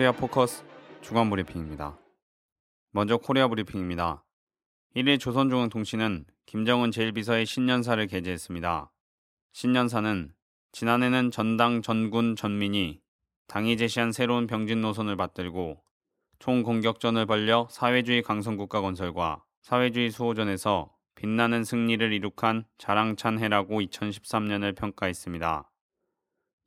코리아 포커스 주간 브리핑입니다. 먼저 코리아 브리핑입니다. 1일 조선중앙통신은 김정은 제1비서의 신년사를 게재했습니다. 신년사는 지난해는 전당 전군 전민이 당이 제시한 새로운 병진 노선을 받들고 총공격전을 벌려 사회주의 강성국가 건설과 사회주의 수호전에서 빛나는 승리를 이룩한 자랑찬 해라고 2013년을 평가했습니다.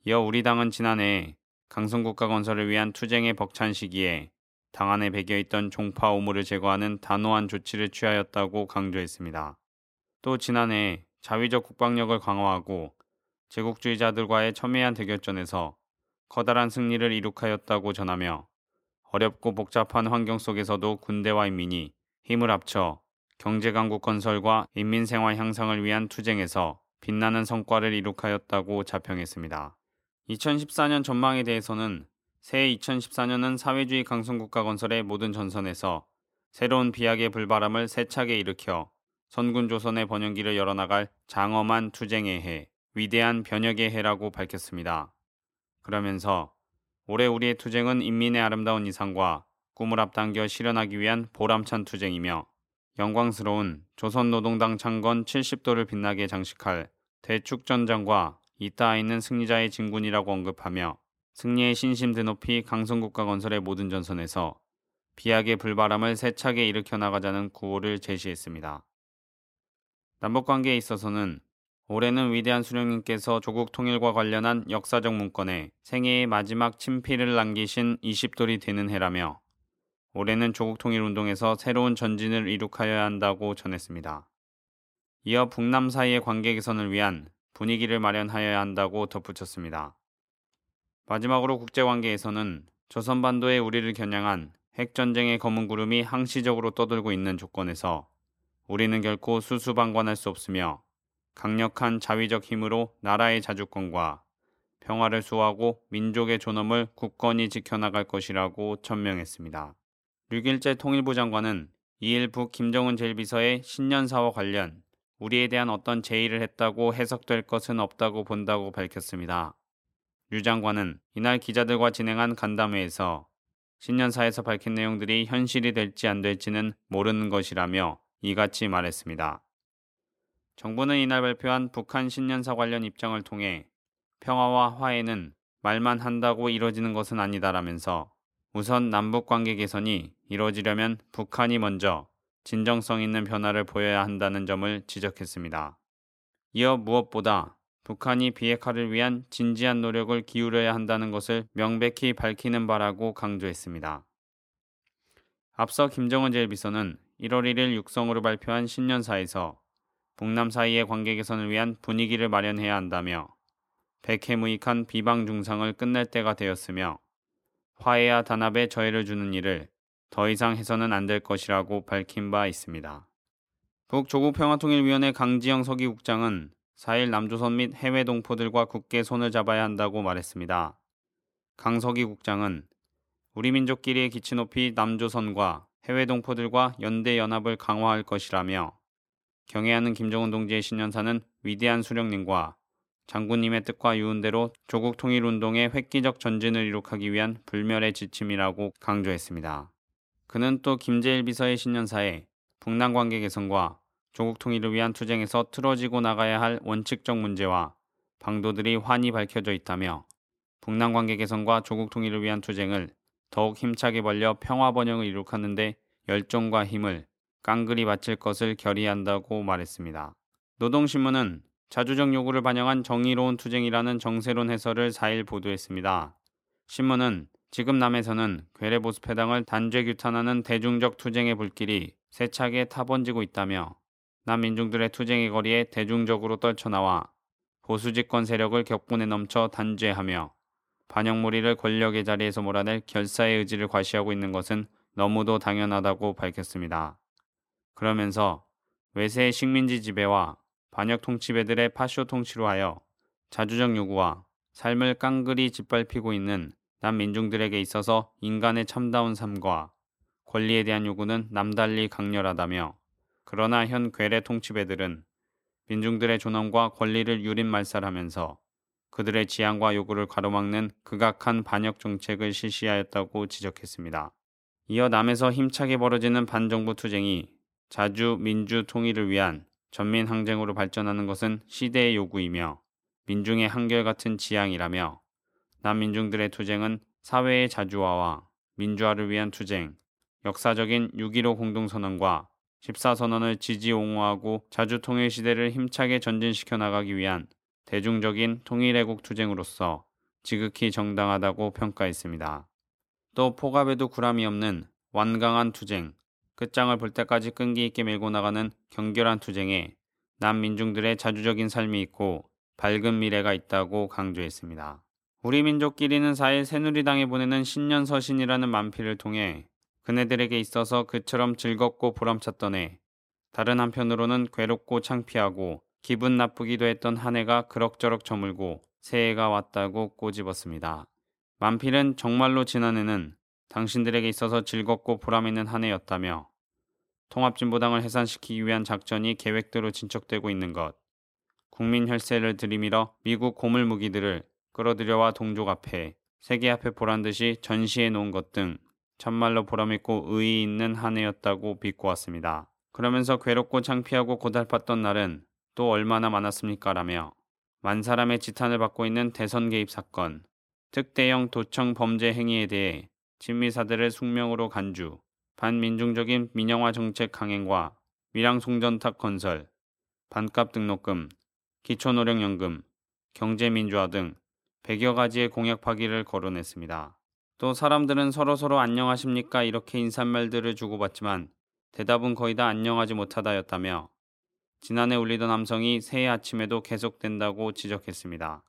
이어 우리 당은 지난해 강성국가 건설을 위한 투쟁의 벅찬 시기에 당 안에 배겨 있던 종파 오물을 제거하는 단호한 조치를 취하였다고 강조했습니다. 또 지난해 자위적 국방력을 강화하고 제국주의자들과의 첨예한 대결전에서 커다란 승리를 이룩하였다고 전하며 어렵고 복잡한 환경 속에서도 군대와 인민이 힘을 합쳐 경제강국 건설과 인민생활 향상을 위한 투쟁에서 빛나는 성과를 이룩하였다고 자평했습니다. 2014년 전망에 대해서는 새해 2014년은 사회주의 강성국가 건설의 모든 전선에서 새로운 비약의 불바람을 세차게 일으켜 선군 조선의 번영기를 열어나갈 장엄한 투쟁의 해, 위대한 변혁의 해라고 밝혔습니다. 그러면서 올해 우리의 투쟁은 인민의 아름다운 이상과 꿈을 앞당겨 실현하기 위한 보람찬 투쟁이며 영광스러운 조선노동당 창건 70도를 빛나게 장식할 대축전장과 이따 있는 승리자의 진군이라고 언급하며 승리의 신심 드높이 강성국가 건설의 모든 전선에서 비약의 불바람을 세차게 일으켜 나가자는 구호를 제시했습니다. 남북관계에 있어서는 올해는 위대한 수령님께서 조국 통일과 관련한 역사적 문건에 생애의 마지막 친필을 남기신 20돌이 되는 해라며 올해는 조국 통일 운동에서 새로운 전진을 이룩하여야 한다고 전했습니다. 이어 북남 사이의 관계 개선을 위한 분위기를 마련하여야 한다고 덧붙였습니다. 마지막으로 국제관계에서는 조선반도에 우리를 겨냥한 핵전쟁의 검은 구름이 항시적으로 떠들고 있는 조건에서 우리는 결코 수수방관할 수 없으며 강력한 자위적 힘으로 나라의 자주권과 평화를 수호하고 민족의 존엄을 굳건히 지켜나갈 것이라고 천명했습니다. 6일째 통일부 장관은 2일 북 김정은 제1비서의 신년사와 관련 우리에 대한 어떤 제의를 했다고 해석될 것은 없다고 본다고 밝혔습니다. 류 장관은 이날 기자들과 진행한 간담회에서 신년사에서 밝힌 내용들이 현실이 될지 안 될지는 모르는 것이라며 이같이 말했습니다. 정부는 이날 발표한 북한 신년사 관련 입장을 통해 평화와 화해는 말만 한다고 이뤄지는 것은 아니다라면서 우선 남북 관계 개선이 이루어지려면 북한이 먼저 진정성 있는 변화를 보여야 한다는 점을 지적했습니다. 이어 무엇보다 북한이 비핵화를 위한 진지한 노력을 기울여야 한다는 것을 명백히 밝히는 바라고 강조했습니다. 앞서 김정은 제1비서는 1월 1일 육성으로 발표한 신년사에서 북남 사이의 관계 개선을 위한 분위기를 마련해야 한다며 백해무익한 비방 중상을 끝낼 때가 되었으며 화해와 단합에 저해를 주는 일을 더 이상 해서는 안 될 것이라고 밝힌 바 있습니다. 북조국평화통일위원회 강지영 서기국장은 4일 남조선 및 해외 동포들과 굳게 손을 잡아야 한다고 말했습니다. 강석희 국장은 우리 민족끼리의 기치 높이 남조선과 해외 동포들과 연대 연합을 강화할 것이라며 경애하는 김정은 동지의 신년사는 위대한 수령님과 장군님의 뜻과 유운대로 조국 통일 운동의 획기적 전진을 이룩하기 위한 불멸의 지침이라고 강조했습니다. 그는 또 김재일 비서의 신년사에 북남 관계 개선과 조국 통일을 위한 투쟁에서 틀어지고 나가야 할 원칙적 문제와 방도들이 환히 밝혀져 있다며 북남 관계 개선과 조국 통일을 위한 투쟁을 더욱 힘차게 벌려 평화 번영을 이룩하는데 열정과 힘을 깡그리 바칠 것을 결의한다고 말했습니다. 노동신문은 자주적 요구를 반영한 정의로운 투쟁이라는 정세론 해설을 4일 보도했습니다. 신문은 지금 남에서는 괴뢰보수 패당을 단죄 규탄하는 대중적 투쟁의 불길이 세차게 타번지고 있다며 남민중들의 투쟁의 거리에 대중적으로 떨쳐나와 보수 집권 세력을 격분에 넘쳐 단죄하며 반영무리를 권력의 자리에서 몰아낼 결사의 의지를 과시하고 있는 것은 너무도 당연하다고 밝혔습니다. 그러면서 외세의 식민지 지배와 반역 통치배들의 파쇼 통치로 하여 자주적 요구와 삶을 깡그리 짓밟히고 있는 남민중들에게 있어서 인간의 참다운 삶과 권리에 대한 요구는 남달리 강렬하다며 그러나 현 괴뢰 통치배들은 민중들의 존엄과 권리를 유린말살하면서 그들의 지향과 요구를 가로막는 극악한 반역 정책을 실시하였다고 지적했습니다. 이어 남에서 힘차게 벌어지는 반정부 투쟁이 자주 민주 통일을 위한 전민 항쟁으로 발전하는 것은 시대의 요구이며 민중의 한결같은 지향이라며 남민중들의 투쟁은 사회의 자주화와 민주화를 위한 투쟁, 역사적인 6.15 공동선언과 14선언을 지지 옹호하고 자주통일 시대를 힘차게 전진시켜 나가기 위한 대중적인 통일애국 투쟁으로서 지극히 정당하다고 평가했습니다. 또 포갑에도 구람이 없는 완강한 투쟁, 끝장을 볼 때까지 끈기 있게 밀고 나가는 경결한 투쟁에 남민중들의 자주적인 삶이 있고 밝은 미래가 있다고 강조했습니다. 우리 민족끼리는 4일 새누리당에 보내는 신년 서신이라는 만필을 통해 그네들에게 있어서 그처럼 즐겁고 보람찼던 해, 다른 한편으로는 괴롭고 창피하고 기분 나쁘기도 했던 한 해가 그럭저럭 저물고 새해가 왔다고 꼬집었습니다. 만필은 정말로 지난해는 당신들에게 있어서 즐겁고 보람있는 한 해였다며 통합진보당을 해산시키기 위한 작전이 계획대로 진척되고 있는 것, 국민 혈세를 들이밀어 미국 고물 무기들을 끌어들여와 동족 앞에 세계 앞에 보란 듯이 전시해 놓은 것 등 참말로 보람있고 의의 있는 한 해였다고 비꼬았습니다. 그러면서 괴롭고 창피하고 고달팠던 날은 또 얼마나 많았습니까? 라며 만 사람의 지탄을 받고 있는 대선 개입 사건, 특대형 도청 범죄 행위에 대해 친미사들을 숙명으로 간주, 반민중적인 민영화 정책 강행과 밀양 송전탑 건설, 반값 등록금, 기초노령연금, 경제민주화 등 100여 가지의 공약 파기를 거론했습니다. 또 사람들은 서로서로 안녕하십니까 이렇게 인사말들을 주고받지만 대답은 거의 다 안녕하지 못하다였다며 지난해 울리던 함성이 새해 아침에도 계속된다고 지적했습니다.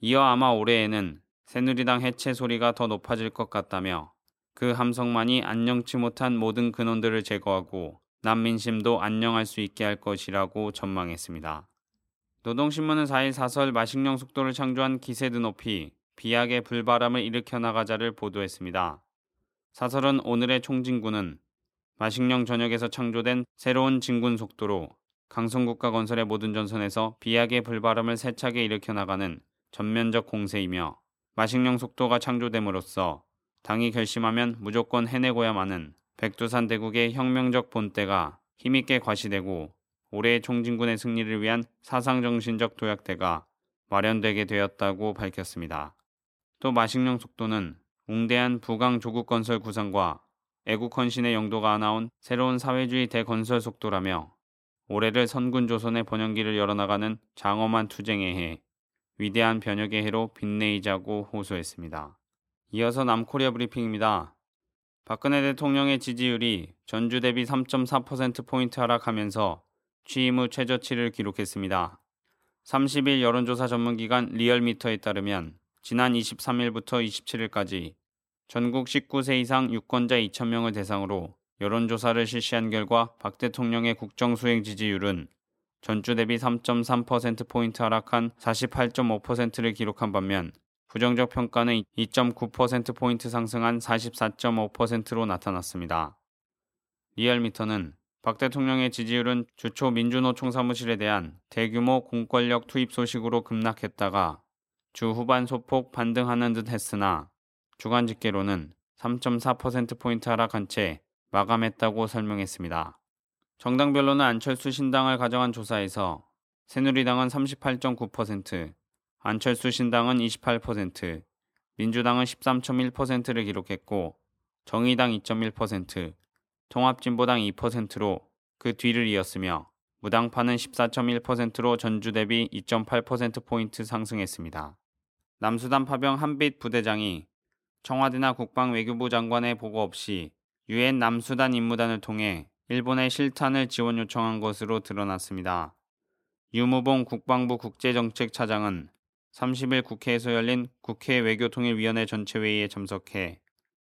이어 아마 올해에는 새누리당 해체 소리가 더 높아질 것 같다며 그 함성만이 안녕치 못한 모든 근원들을 제거하고 난민심도 안녕할 수 있게 할 것이라고 전망했습니다. 노동신문은 4일 사설 마식령 속도를 창조한 기세드 높이 비약의 불바람을 일으켜 나가자를 보도했습니다. 사설은 오늘의 총진군은 마식령 전역에서 창조된 새로운 진군 속도로 강성국가 건설의 모든 전선에서 비약의 불바람을 세차게 일으켜 나가는 전면적 공세이며 마식령 속도가 창조됨으로써 당이 결심하면 무조건 해내고야마는 백두산 대국의 혁명적 본때가 힘있게 과시되고 올해의 총진군의 승리를 위한 사상정신적 도약대가 마련되게 되었다고 밝혔습니다. 또 마식령 속도는 웅대한 부강 조국 건설 구상과 애국 헌신의 영도가 나온 새로운 사회주의 대건설 속도라며 올해를 선군 조선의 번영기를 열어나가는 장엄한 투쟁의 해, 위대한 변혁의 해로 빛내이자고 호소했습니다. 이어서 남코리아 브리핑입니다. 박근혜 대통령의 지지율이 전주 대비 3.4%포인트 하락하면서 취임 후 최저치를 기록했습니다. 30일 여론조사 전문기관 리얼미터에 따르면 지난 23일부터 27일까지 전국 19세 이상 유권자 2,000명을 대상으로 여론조사를 실시한 결과 박 대통령의 국정 수행 지지율은 전주 대비 3.3%포인트 하락한 48.5%를 기록한 반면 부정적 평가는 2.9%포인트 상승한 44.5%로 나타났습니다. 리얼미터는 박 대통령의 지지율은 주초 민주노총 사무실에 대한 대규모 공권력 투입 소식으로 급락했다가 주 후반 소폭 반등하는 듯 했으나 주간 집계로는 3.4%포인트 하락한 채 마감했다고 설명했습니다. 정당별로는 안철수 신당을 가정한 조사에서 새누리당은 38.9%, 안철수 신당은 28%, 민주당은 13.1%를 기록했고 정의당 2.1%, 통합진보당 2%로 그 뒤를 이었으며 무당파는 14.1%로 전주 대비 2.8%포인트 상승했습니다. 남수단 파병 한빛 부대장이 청와대나 국방 외교부 장관의 보고 없이 유엔 남수단 임무단을 통해 일본의 실탄을 지원 요청한 것으로 드러났습니다. 유무봉 국방부 국제정책차장은 30일 국회에서 열린 국회 외교통일위원회 전체회의에 참석해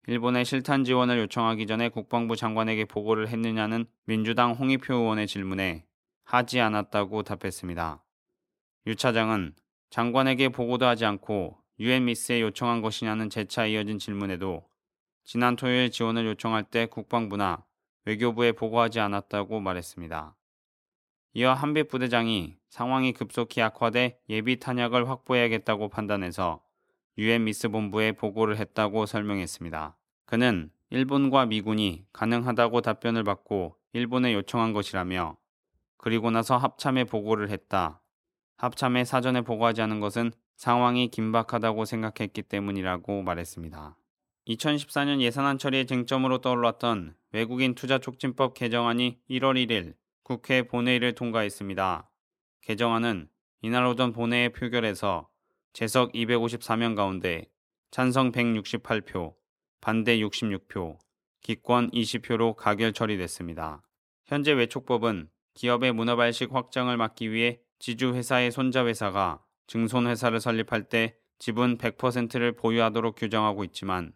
일본의 실탄 지원을 요청하기 전에 국방부 장관에게 보고를 했느냐는 민주당 홍익표 의원의 질문에 하지 않았다고 답했습니다. 유 차장은 장관에게 보고도 하지 않고 유엔 미스에 요청한 것이냐는 재차 이어진 질문에도 지난 토요일 지원을 요청할 때 국방부나 외교부에 보고하지 않았다고 말했습니다. 이어 한빛 부대장이 상황이 급속히 악화돼 예비 탄약을 확보해야겠다고 판단해서 유엔 미스 본부에 보고를 했다고 설명했습니다. 그는 일본과 미군이 가능하다고 답변을 받고 일본에 요청한 것이라며 그리고 나서 합참에 보고를 했다. 합참에 사전에 보고하지 않은 것은 상황이 긴박하다고 생각했기 때문이라고 말했습니다. 2014년 예산안 처리의 쟁점으로 떠올랐던 외국인 투자 촉진법 개정안이 1월 1일 국회 본회의를 통과했습니다. 개정안은 이날 오전 본회의 표결에서 재석 254명 가운데 찬성 168표, 반대 66표, 기권 20표로 가결 처리됐습니다. 현재 외촉법은 기업의 문화발식 확장을 막기 위해 지주회사의 손자회사가 증손회사를 설립할 때 지분 100%를 보유하도록 규정하고 있지만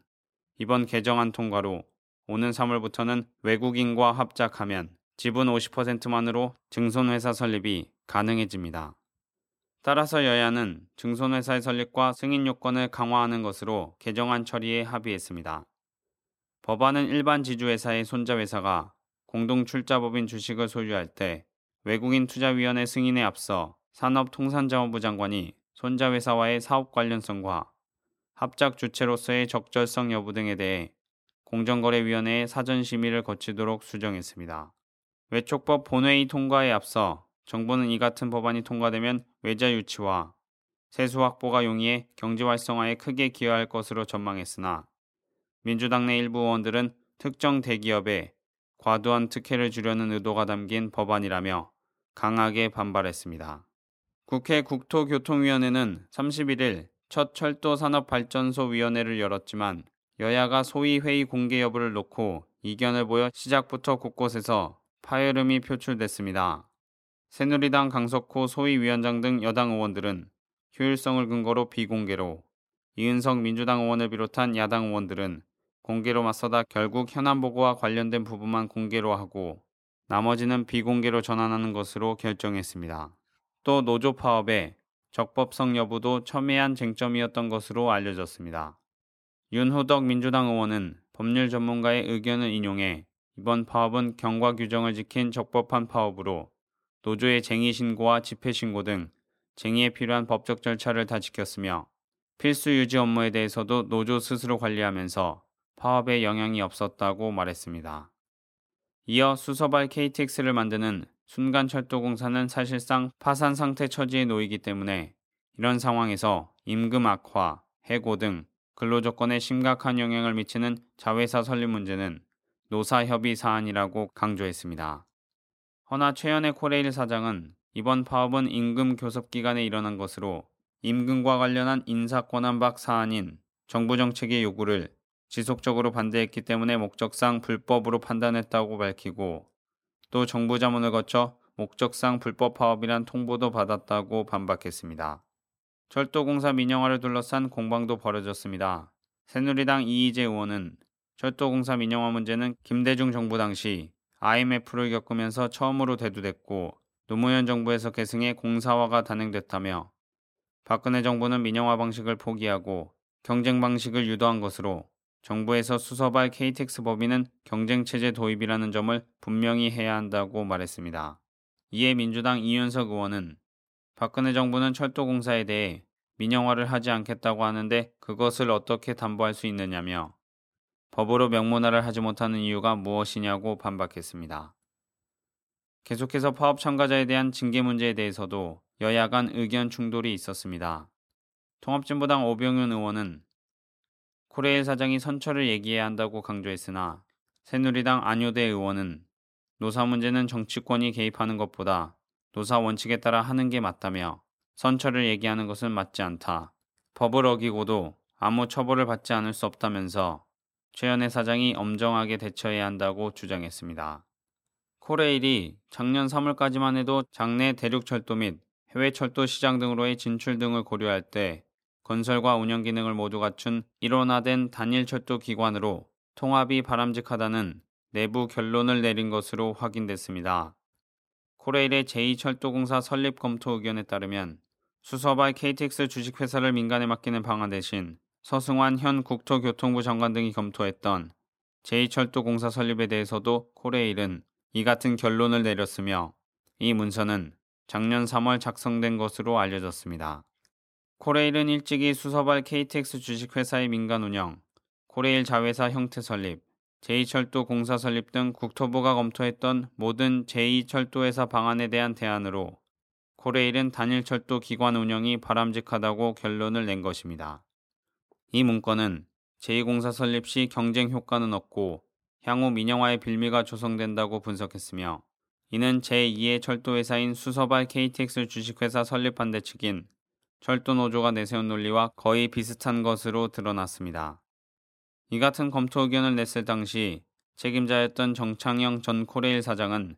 이번 개정안 통과로 오는 3월부터는 외국인과 합작하면 지분 50%만으로 증손회사 설립이 가능해집니다. 따라서 여야는 증손회사의 설립과 승인 요건을 강화하는 것으로 개정안 처리에 합의했습니다. 법안은 일반 지주회사의 손자회사가 공동출자법인 주식을 소유할 때 외국인 투자위원회 승인에 앞서 산업통상자원부 장관이 손자회사와의 사업 관련성과 합작 주체로서의 적절성 여부 등에 대해 공정거래위원회의 사전 심의를 거치도록 수정했습니다. 외촉법 본회의 통과에 앞서 정부는 이 같은 법안이 통과되면 외자 유치와 세수 확보가 용이해 경제 활성화에 크게 기여할 것으로 전망했으나 민주당 내 일부 의원들은 특정 대기업에 과도한 특혜를 주려는 의도가 담긴 법안이라며 강하게 반발했습니다. 국회 국토교통위원회는 31일 첫 철도산업발전소위원회를 열었지만 여야가 소위 회의 공개 여부를 놓고 이견을 보여 시작부터 곳곳에서 파열음이 표출됐습니다. 새누리당 강석호 소위위원장 등 여당 의원들은 효율성을 근거로 비공개로 이은석 민주당 의원을 비롯한 야당 의원들은 공개로 맞서다 결국 현안 보고와 관련된 부분만 공개로 하고 나머지는 비공개로 전환하는 것으로 결정했습니다. 또 노조 파업의 적법성 여부도 첨예한 쟁점이었던 것으로 알려졌습니다. 윤호덕 민주당 의원은 법률 전문가의 의견을 인용해 이번 파업은 경과 규정을 지킨 적법한 파업으로 노조의 쟁의 신고와 집회 신고 등 쟁의에 필요한 법적 절차를 다 지켰으며 필수 유지 업무에 대해서도 노조 스스로 관리하면서 파업에 영향이 없었다고 말했습니다. 이어 수서발 KTX를 만드는 순간철도공사는 사실상 파산 상태 처지에 놓이기 때문에 이런 상황에서 임금 악화, 해고 등 근로조건에 심각한 영향을 미치는 자회사 설립 문제는 노사협의 사안이라고 강조했습니다. 허나 최연의 코레일 사장은 이번 파업은 임금 교섭 기간에 일어난 것으로 임금과 관련한 인사 권한 박 사안인 정부 정책의 요구를 지속적으로 반대했기 때문에 목적상 불법으로 판단했다고 밝히고 또 정부 자문을 거쳐 목적상 불법 파업이란 통보도 받았다고 반박했습니다. 철도공사 민영화를 둘러싼 공방도 벌어졌습니다. 새누리당 이희재 의원은 철도공사 민영화 문제는 김대중 정부 당시 IMF를 겪으면서 처음으로 대두됐고 노무현 정부에서 계승해 공사화가 단행됐다며 박근혜 정부는 민영화 방식을 포기하고 경쟁 방식을 유도한 것으로 정부에서 수서발 KTX 법인은 경쟁체제 도입이라는 점을 분명히 해야 한다고 말했습니다. 이에 민주당 이윤석 의원은 박근혜 정부는 철도공사에 대해 민영화를 하지 않겠다고 하는데 그것을 어떻게 담보할 수 있느냐며 법으로 명문화를 하지 못하는 이유가 무엇이냐고 반박했습니다. 계속해서 파업 참가자에 대한 징계 문제에 대해서도 여야 간 의견 충돌이 있었습니다. 통합진보당 오병윤 의원은 코레일 사장이 선처를 얘기해야 한다고 강조했으나 새누리당 안효대 의원은 노사 문제는 정치권이 개입하는 것보다 노사 원칙에 따라 하는 게 맞다며 선처를 얘기하는 것은 맞지 않다. 법을 어기고도 아무 처벌을 받지 않을 수 없다면서 최연혜 사장이 엄정하게 대처해야 한다고 주장했습니다. 코레일이 작년 3월까지만 해도 장내 대륙철도 및 해외 철도 시장 등으로의 진출 등을 고려할 때 건설과 운영 기능을 모두 갖춘 일원화된 단일 철도 기관으로 통합이 바람직하다는 내부 결론을 내린 것으로 확인됐습니다. 코레일의 제2철도공사 설립 검토 의견에 따르면 수서발 KTX 주식회사를 민간에 맡기는 방안 대신 서승환 현 국토교통부 장관 등이 검토했던 제2철도공사 설립에 대해서도 코레일은 이 같은 결론을 내렸으며 이 문서는 작년 3월 작성된 것으로 알려졌습니다. 코레일은 일찍이 수서발 KTX 주식회사의 민간 운영, 코레일 자회사 형태 설립, 제2철도 공사 설립 등 국토부가 검토했던 모든 제2철도회사 방안에 대한 대안으로 코레일은 단일철도 기관 운영이 바람직하다고 결론을 낸 것입니다. 이 문건은 제2공사 설립 시 경쟁 효과는 없고 향후 민영화의 빌미가 조성된다고 분석했으며 이는 제2의 철도회사인 수서발 KTX 주식회사 설립 반대 측인 철도노조가 내세운 논리와 거의 비슷한 것으로 드러났습니다. 이 같은 검토 의견을 냈을 당시 책임자였던 정창영 전 코레일 사장은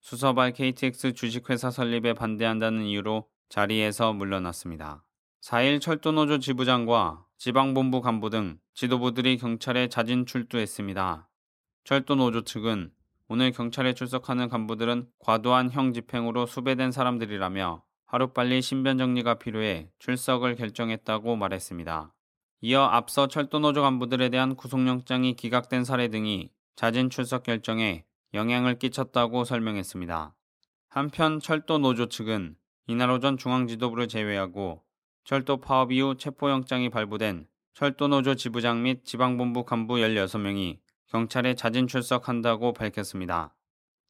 수서발 KTX 주식회사 설립에 반대한다는 이유로 자리에서 물러났습니다. 4일 철도노조 지부장과 지방본부 간부 등 지도부들이 경찰에 자진 출두했습니다. 철도 노조 측은 오늘 경찰에 출석하는 간부들은 과도한 형 집행으로 수배된 사람들이라며 하루빨리 신변 정리가 필요해 출석을 결정했다고 말했습니다. 이어 앞서 철도노조 간부들에 대한 구속영장이 기각된 사례 등이 자진 출석 결정에 영향을 끼쳤다고 설명했습니다. 한편 철도노조 측은 이날 오전 중앙지도부를 제외하고 철도 파업 이후 체포영장이 발부된 철도노조 지부장 및 지방본부 간부 16명이 경찰에 자진 출석한다고 밝혔습니다.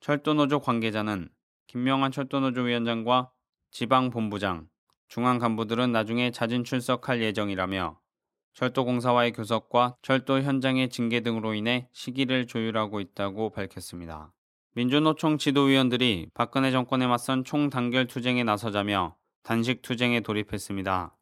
철도노조 관계자는 김명환 철도노조 위원장과 지방본부장, 중앙 간부들은 나중에 자진 출석할 예정이라며 철도공사와의 교섭과 철도 현장의 징계 등으로 인해 시기를 조율하고 있다고 밝혔습니다. 민주노총 지도위원들이 박근혜 정권에 맞선 총단결 투쟁에 나서자며 단식 투쟁에 돌입했습니다.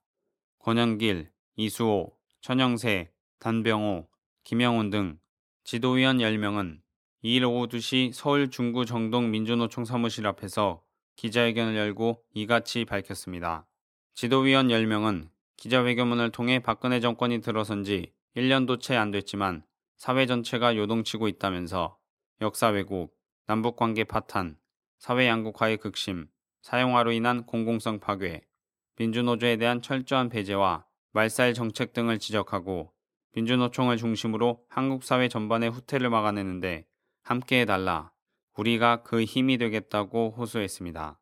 권영길, 이수호, 천영세, 단병호, 김영훈 등 지도위원 10명은 2일 오후 2시 서울 중구 정동 민주노총 사무실 앞에서 기자회견을 열고 이같이 밝혔습니다. 지도위원 10명은 기자회견문을 통해 박근혜 정권이 들어선 지 1년도 채 안 됐지만 사회 전체가 요동치고 있다면서 역사 왜곡, 남북관계 파탄, 사회 양극화의 극심, 사용화로 인한 공공성 파괴, 민주노조에 대한 철저한 배제와 말살 정책 등을 지적하고 민주노총을 중심으로 한국 사회 전반의 후퇴를 막아내는데 함께 해달라. 우리가 그 힘이 되겠다고 호소했습니다.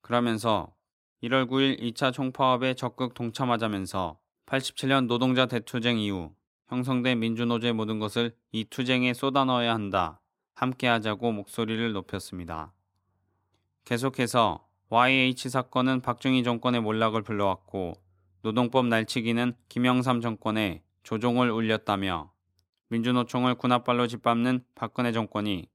그러면서 1월 9일 2차 총파업에 적극 동참하자면서 87년 노동자 대투쟁 이후 형성된 민주노조의 모든 것을 이 투쟁에 쏟아넣어야 한다. 함께 하자고 목소리를 높였습니다. 계속해서 YH 사건은 박정희 정권의 몰락을 불러왔고 노동법 날치기는 김영삼 정권에 조종을 울렸다며 민주노총을 군합발로 짓밟는 박근혜 정권이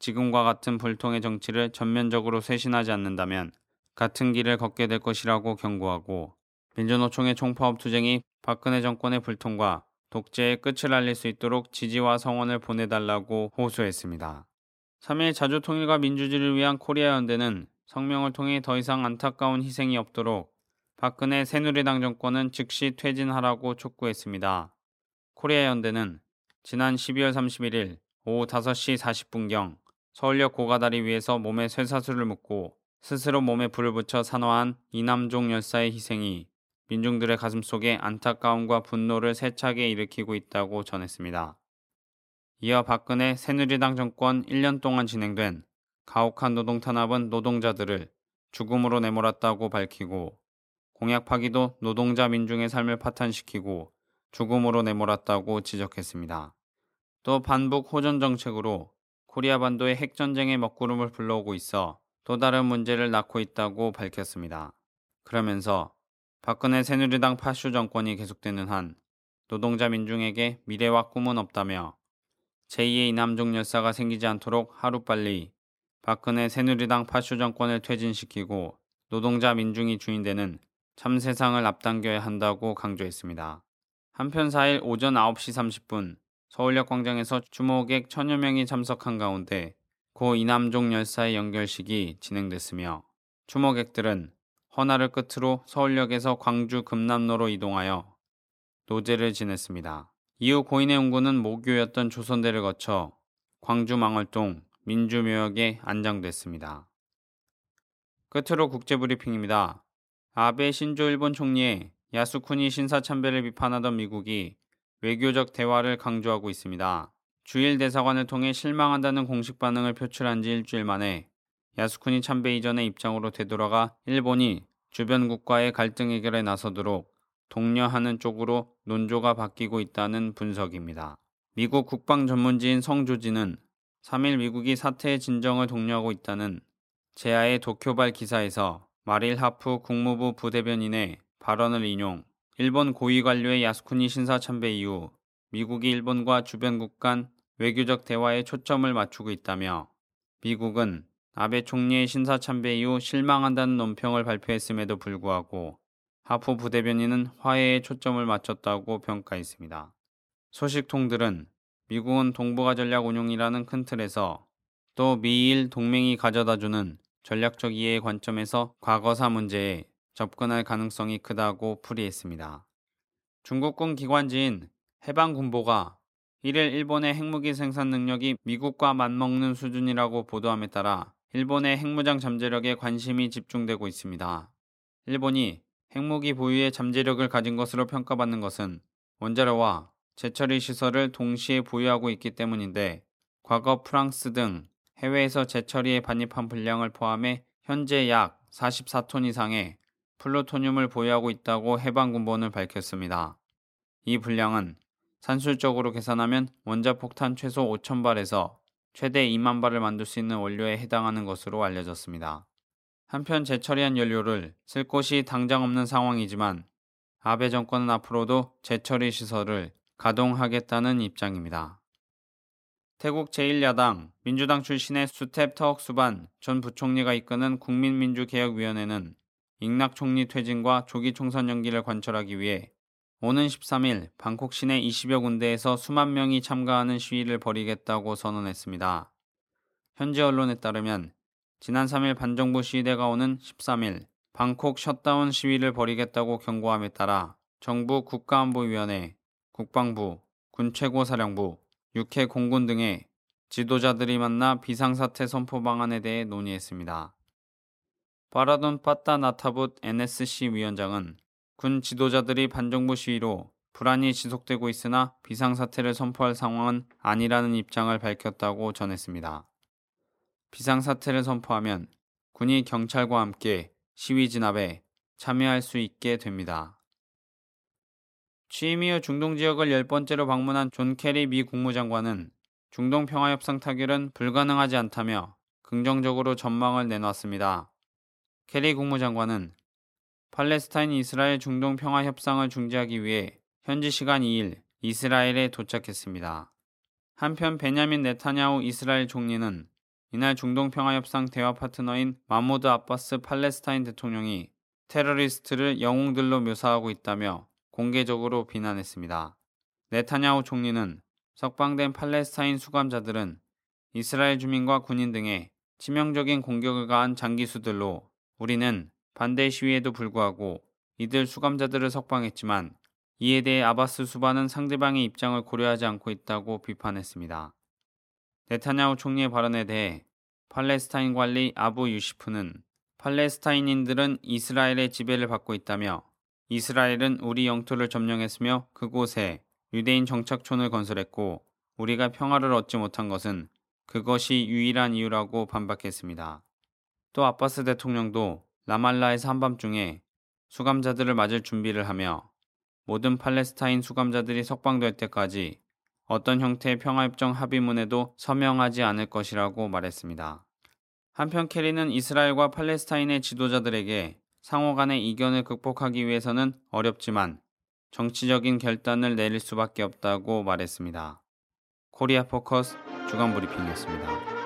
지금과 같은 불통의 정치를 전면적으로 쇄신하지 않는다면 같은 길을 걷게 될 것이라고 경고하고 민주노총의 총파업 투쟁이 박근혜 정권의 불통과 독재의 끝을 알릴 수 있도록 지지와 성원을 보내달라고 호소했습니다. 3일 자주통일과 민주주의를 위한 코리아 연대는 성명을 통해 더 이상 안타까운 희생이 없도록 박근혜 새누리당 정권은 즉시 퇴진하라고 촉구했습니다. 코리아 연대는 지난 12월 31일 오후 5시 40분경 서울역 고가다리 위에서 몸에 쇠사슬을 묶고 스스로 몸에 불을 붙여 산화한 이남종 열사의 희생이 민중들의 가슴 속에 안타까움과 분노를 세차게 일으키고 있다고 전했습니다. 이어 박근혜 새누리당 정권 1년 동안 진행된 가혹한 노동 탄압은 노동자들을 죽음으로 내몰았다고 밝히고 공약 파기도 노동자 민중의 삶을 파탄시키고 죽음으로 내몰았다고 지적했습니다. 또 반북 호전 정책으로 코리아 반도의 핵 전쟁의 먹구름을 불러오고 있어 또 다른 문제를 낳고 있다고 밝혔습니다. 그러면서 박근혜 새누리당 파슈 정권이 계속되는 한 노동자 민중에게 미래와 꿈은 없다며 제2의 이남종 열사가 생기지 않도록 하루빨리 박근혜 새누리당 파슈 정권을 퇴진시키고 노동자 민중이 주인되는 참 세상을 앞당겨야 한다고 강조했습니다. 한편 4일 오전 9시 30분 서울역 광장에서 주모객 천여 명이 참석한 가운데 고 이남종 열사의 연결식이 진행됐으며 추모객들은 헌화를 끝으로 서울역에서 광주 금남로로 이동하여 노제를 지냈습니다. 이후 고인의 운구는 모교였던 조선대를 거쳐 광주 망월동 민주묘역에 안장됐습니다. 끝으로 국제브리핑입니다. 아베 신조 일본 총리의 야수쿠니 신사참배를 비판하던 미국이 외교적 대화를 강조하고 있습니다. 주일 대사관을 통해 실망한다는 공식 반응을 표출한 지 일주일 만에 야스쿠니 참배 이전의 입장으로 되돌아가 일본이 주변국과의 갈등 해결에 나서도록 독려하는 쪽으로 논조가 바뀌고 있다는 분석입니다. 미국 국방 전문지인 성조지는 3일 미국이 사태의 진정을 독려하고 있다는 제아의 도쿄발 기사에서 마릴 하프 국무부 부대변인의 발언을 인용 일본 고위 관료의 야스쿠니 신사 참배 이후 미국이 일본과 주변국 간 외교적 대화에 초점을 맞추고 있다며 미국은 아베 총리의 신사 참배 이후 실망한다는 논평을 발표했음에도 불구하고 하프 부대변인은 화해에 초점을 맞췄다고 평가했습니다. 소식통들은 미국은 동북아 전략 운용이라는 큰 틀에서 또 미일 동맹이 가져다주는 전략적 이해의 관점에서 과거사 문제에 접근할 가능성이 크다고 풀이했습니다. 중국군 기관지인 해방군보가 1일 일본의 핵무기 생산 능력이 미국과 맞먹는 수준이라고 보도함에 따라 일본의 핵무장 잠재력에 관심이 집중되고 있습니다. 일본이 핵무기 보유의 잠재력을 가진 것으로 평가받는 것은 원자로와 재처리 시설을 동시에 보유하고 있기 때문인데 과거 프랑스 등 해외에서 재처리에 반입한 분량을 포함해 현재 약 44톤 이상의 플루토늄을 보유하고 있다고 해방군본은 밝혔습니다. 이 분량은 산술적으로 계산하면 원자폭탄 최소 5,000발에서 최대 2만 발을 만들 수 있는 원료에 해당하는 것으로 알려졌습니다. 한편 재처리한 연료를 쓸 곳이 당장 없는 상황이지만 아베 정권은 앞으로도 재처리 시설을 가동하겠다는 입장입니다. 태국 제1야당 민주당 출신의 수탭 터억수반 전 부총리가 이끄는 국민민주개혁위원회는 잉낙 총리 퇴진과 조기 총선 연기를 관철하기 위해 오는 13일 방콕 시내 20여 군데에서 수만 명이 참가하는 시위를 벌이겠다고 선언했습니다. 현지 언론에 따르면 지난 3일 반정부 시위대가 오는 13일 방콕 셧다운 시위를 벌이겠다고 경고함에 따라 정부 국가안보위원회, 국방부, 군 최고사령부, 육해 공군 등의 지도자들이 만나 비상사태 선포 방안에 대해 논의했습니다. 바라돈 빠따 나타붓 NSC 위원장은 군 지도자들이 반정부 시위로 불안이 지속되고 있으나 비상사태를 선포할 상황은 아니라는 입장을 밝혔다고 전했습니다. 비상사태를 선포하면 군이 경찰과 함께 시위 진압에 참여할 수 있게 됩니다. 취임 이후 중동 지역을 열 번째로 방문한 존 케리 미 국무장관은 중동 평화 협상 타결은 불가능하지 않다며 긍정적으로 전망을 내놨습니다. 케리 국무장관은 팔레스타인 이스라엘 중동 평화 협상을 중재하기 위해 현지 시간 2일 이스라엘에 도착했습니다. 한편 베냐민 네타냐후 이스라엘 총리는 이날 중동 평화 협상 대화 파트너인 마모드 아바스 팔레스타인 대통령이 테러리스트를 영웅들로 묘사하고 있다며 공개적으로 비난했습니다. 네타냐후 총리는 석방된 팔레스타인 수감자들은 이스라엘 주민과 군인 등의 치명적인 공격을 가한 장기수들로 우리는 반대 시위에도 불구하고 이들 수감자들을 석방했지만 이에 대해 아바스 수반은 상대방의 입장을 고려하지 않고 있다고 비판했습니다. 네타냐후 총리의 발언에 대해 팔레스타인 관리 아부 유시프는 팔레스타인인들은 이스라엘의 지배를 받고 있다며 이스라엘은 우리 영토를 점령했으며 그곳에 유대인 정착촌을 건설했고 우리가 평화를 얻지 못한 것은 그것이 유일한 이유라고 반박했습니다. 또 아바스 대통령도 라말라에서 한밤중에 수감자들을 맞을 준비를 하며 모든 팔레스타인 수감자들이 석방될 때까지 어떤 형태의 평화협정 합의문에도 서명하지 않을 것이라고 말했습니다. 한편 캐리는 이스라엘과 팔레스타인의 지도자들에게 상호 간의 이견을 극복하기 위해서는 어렵지만 정치적인 결단을 내릴 수밖에 없다고 말했습니다. 코리아 포커스 주간 브리핑이었습니다.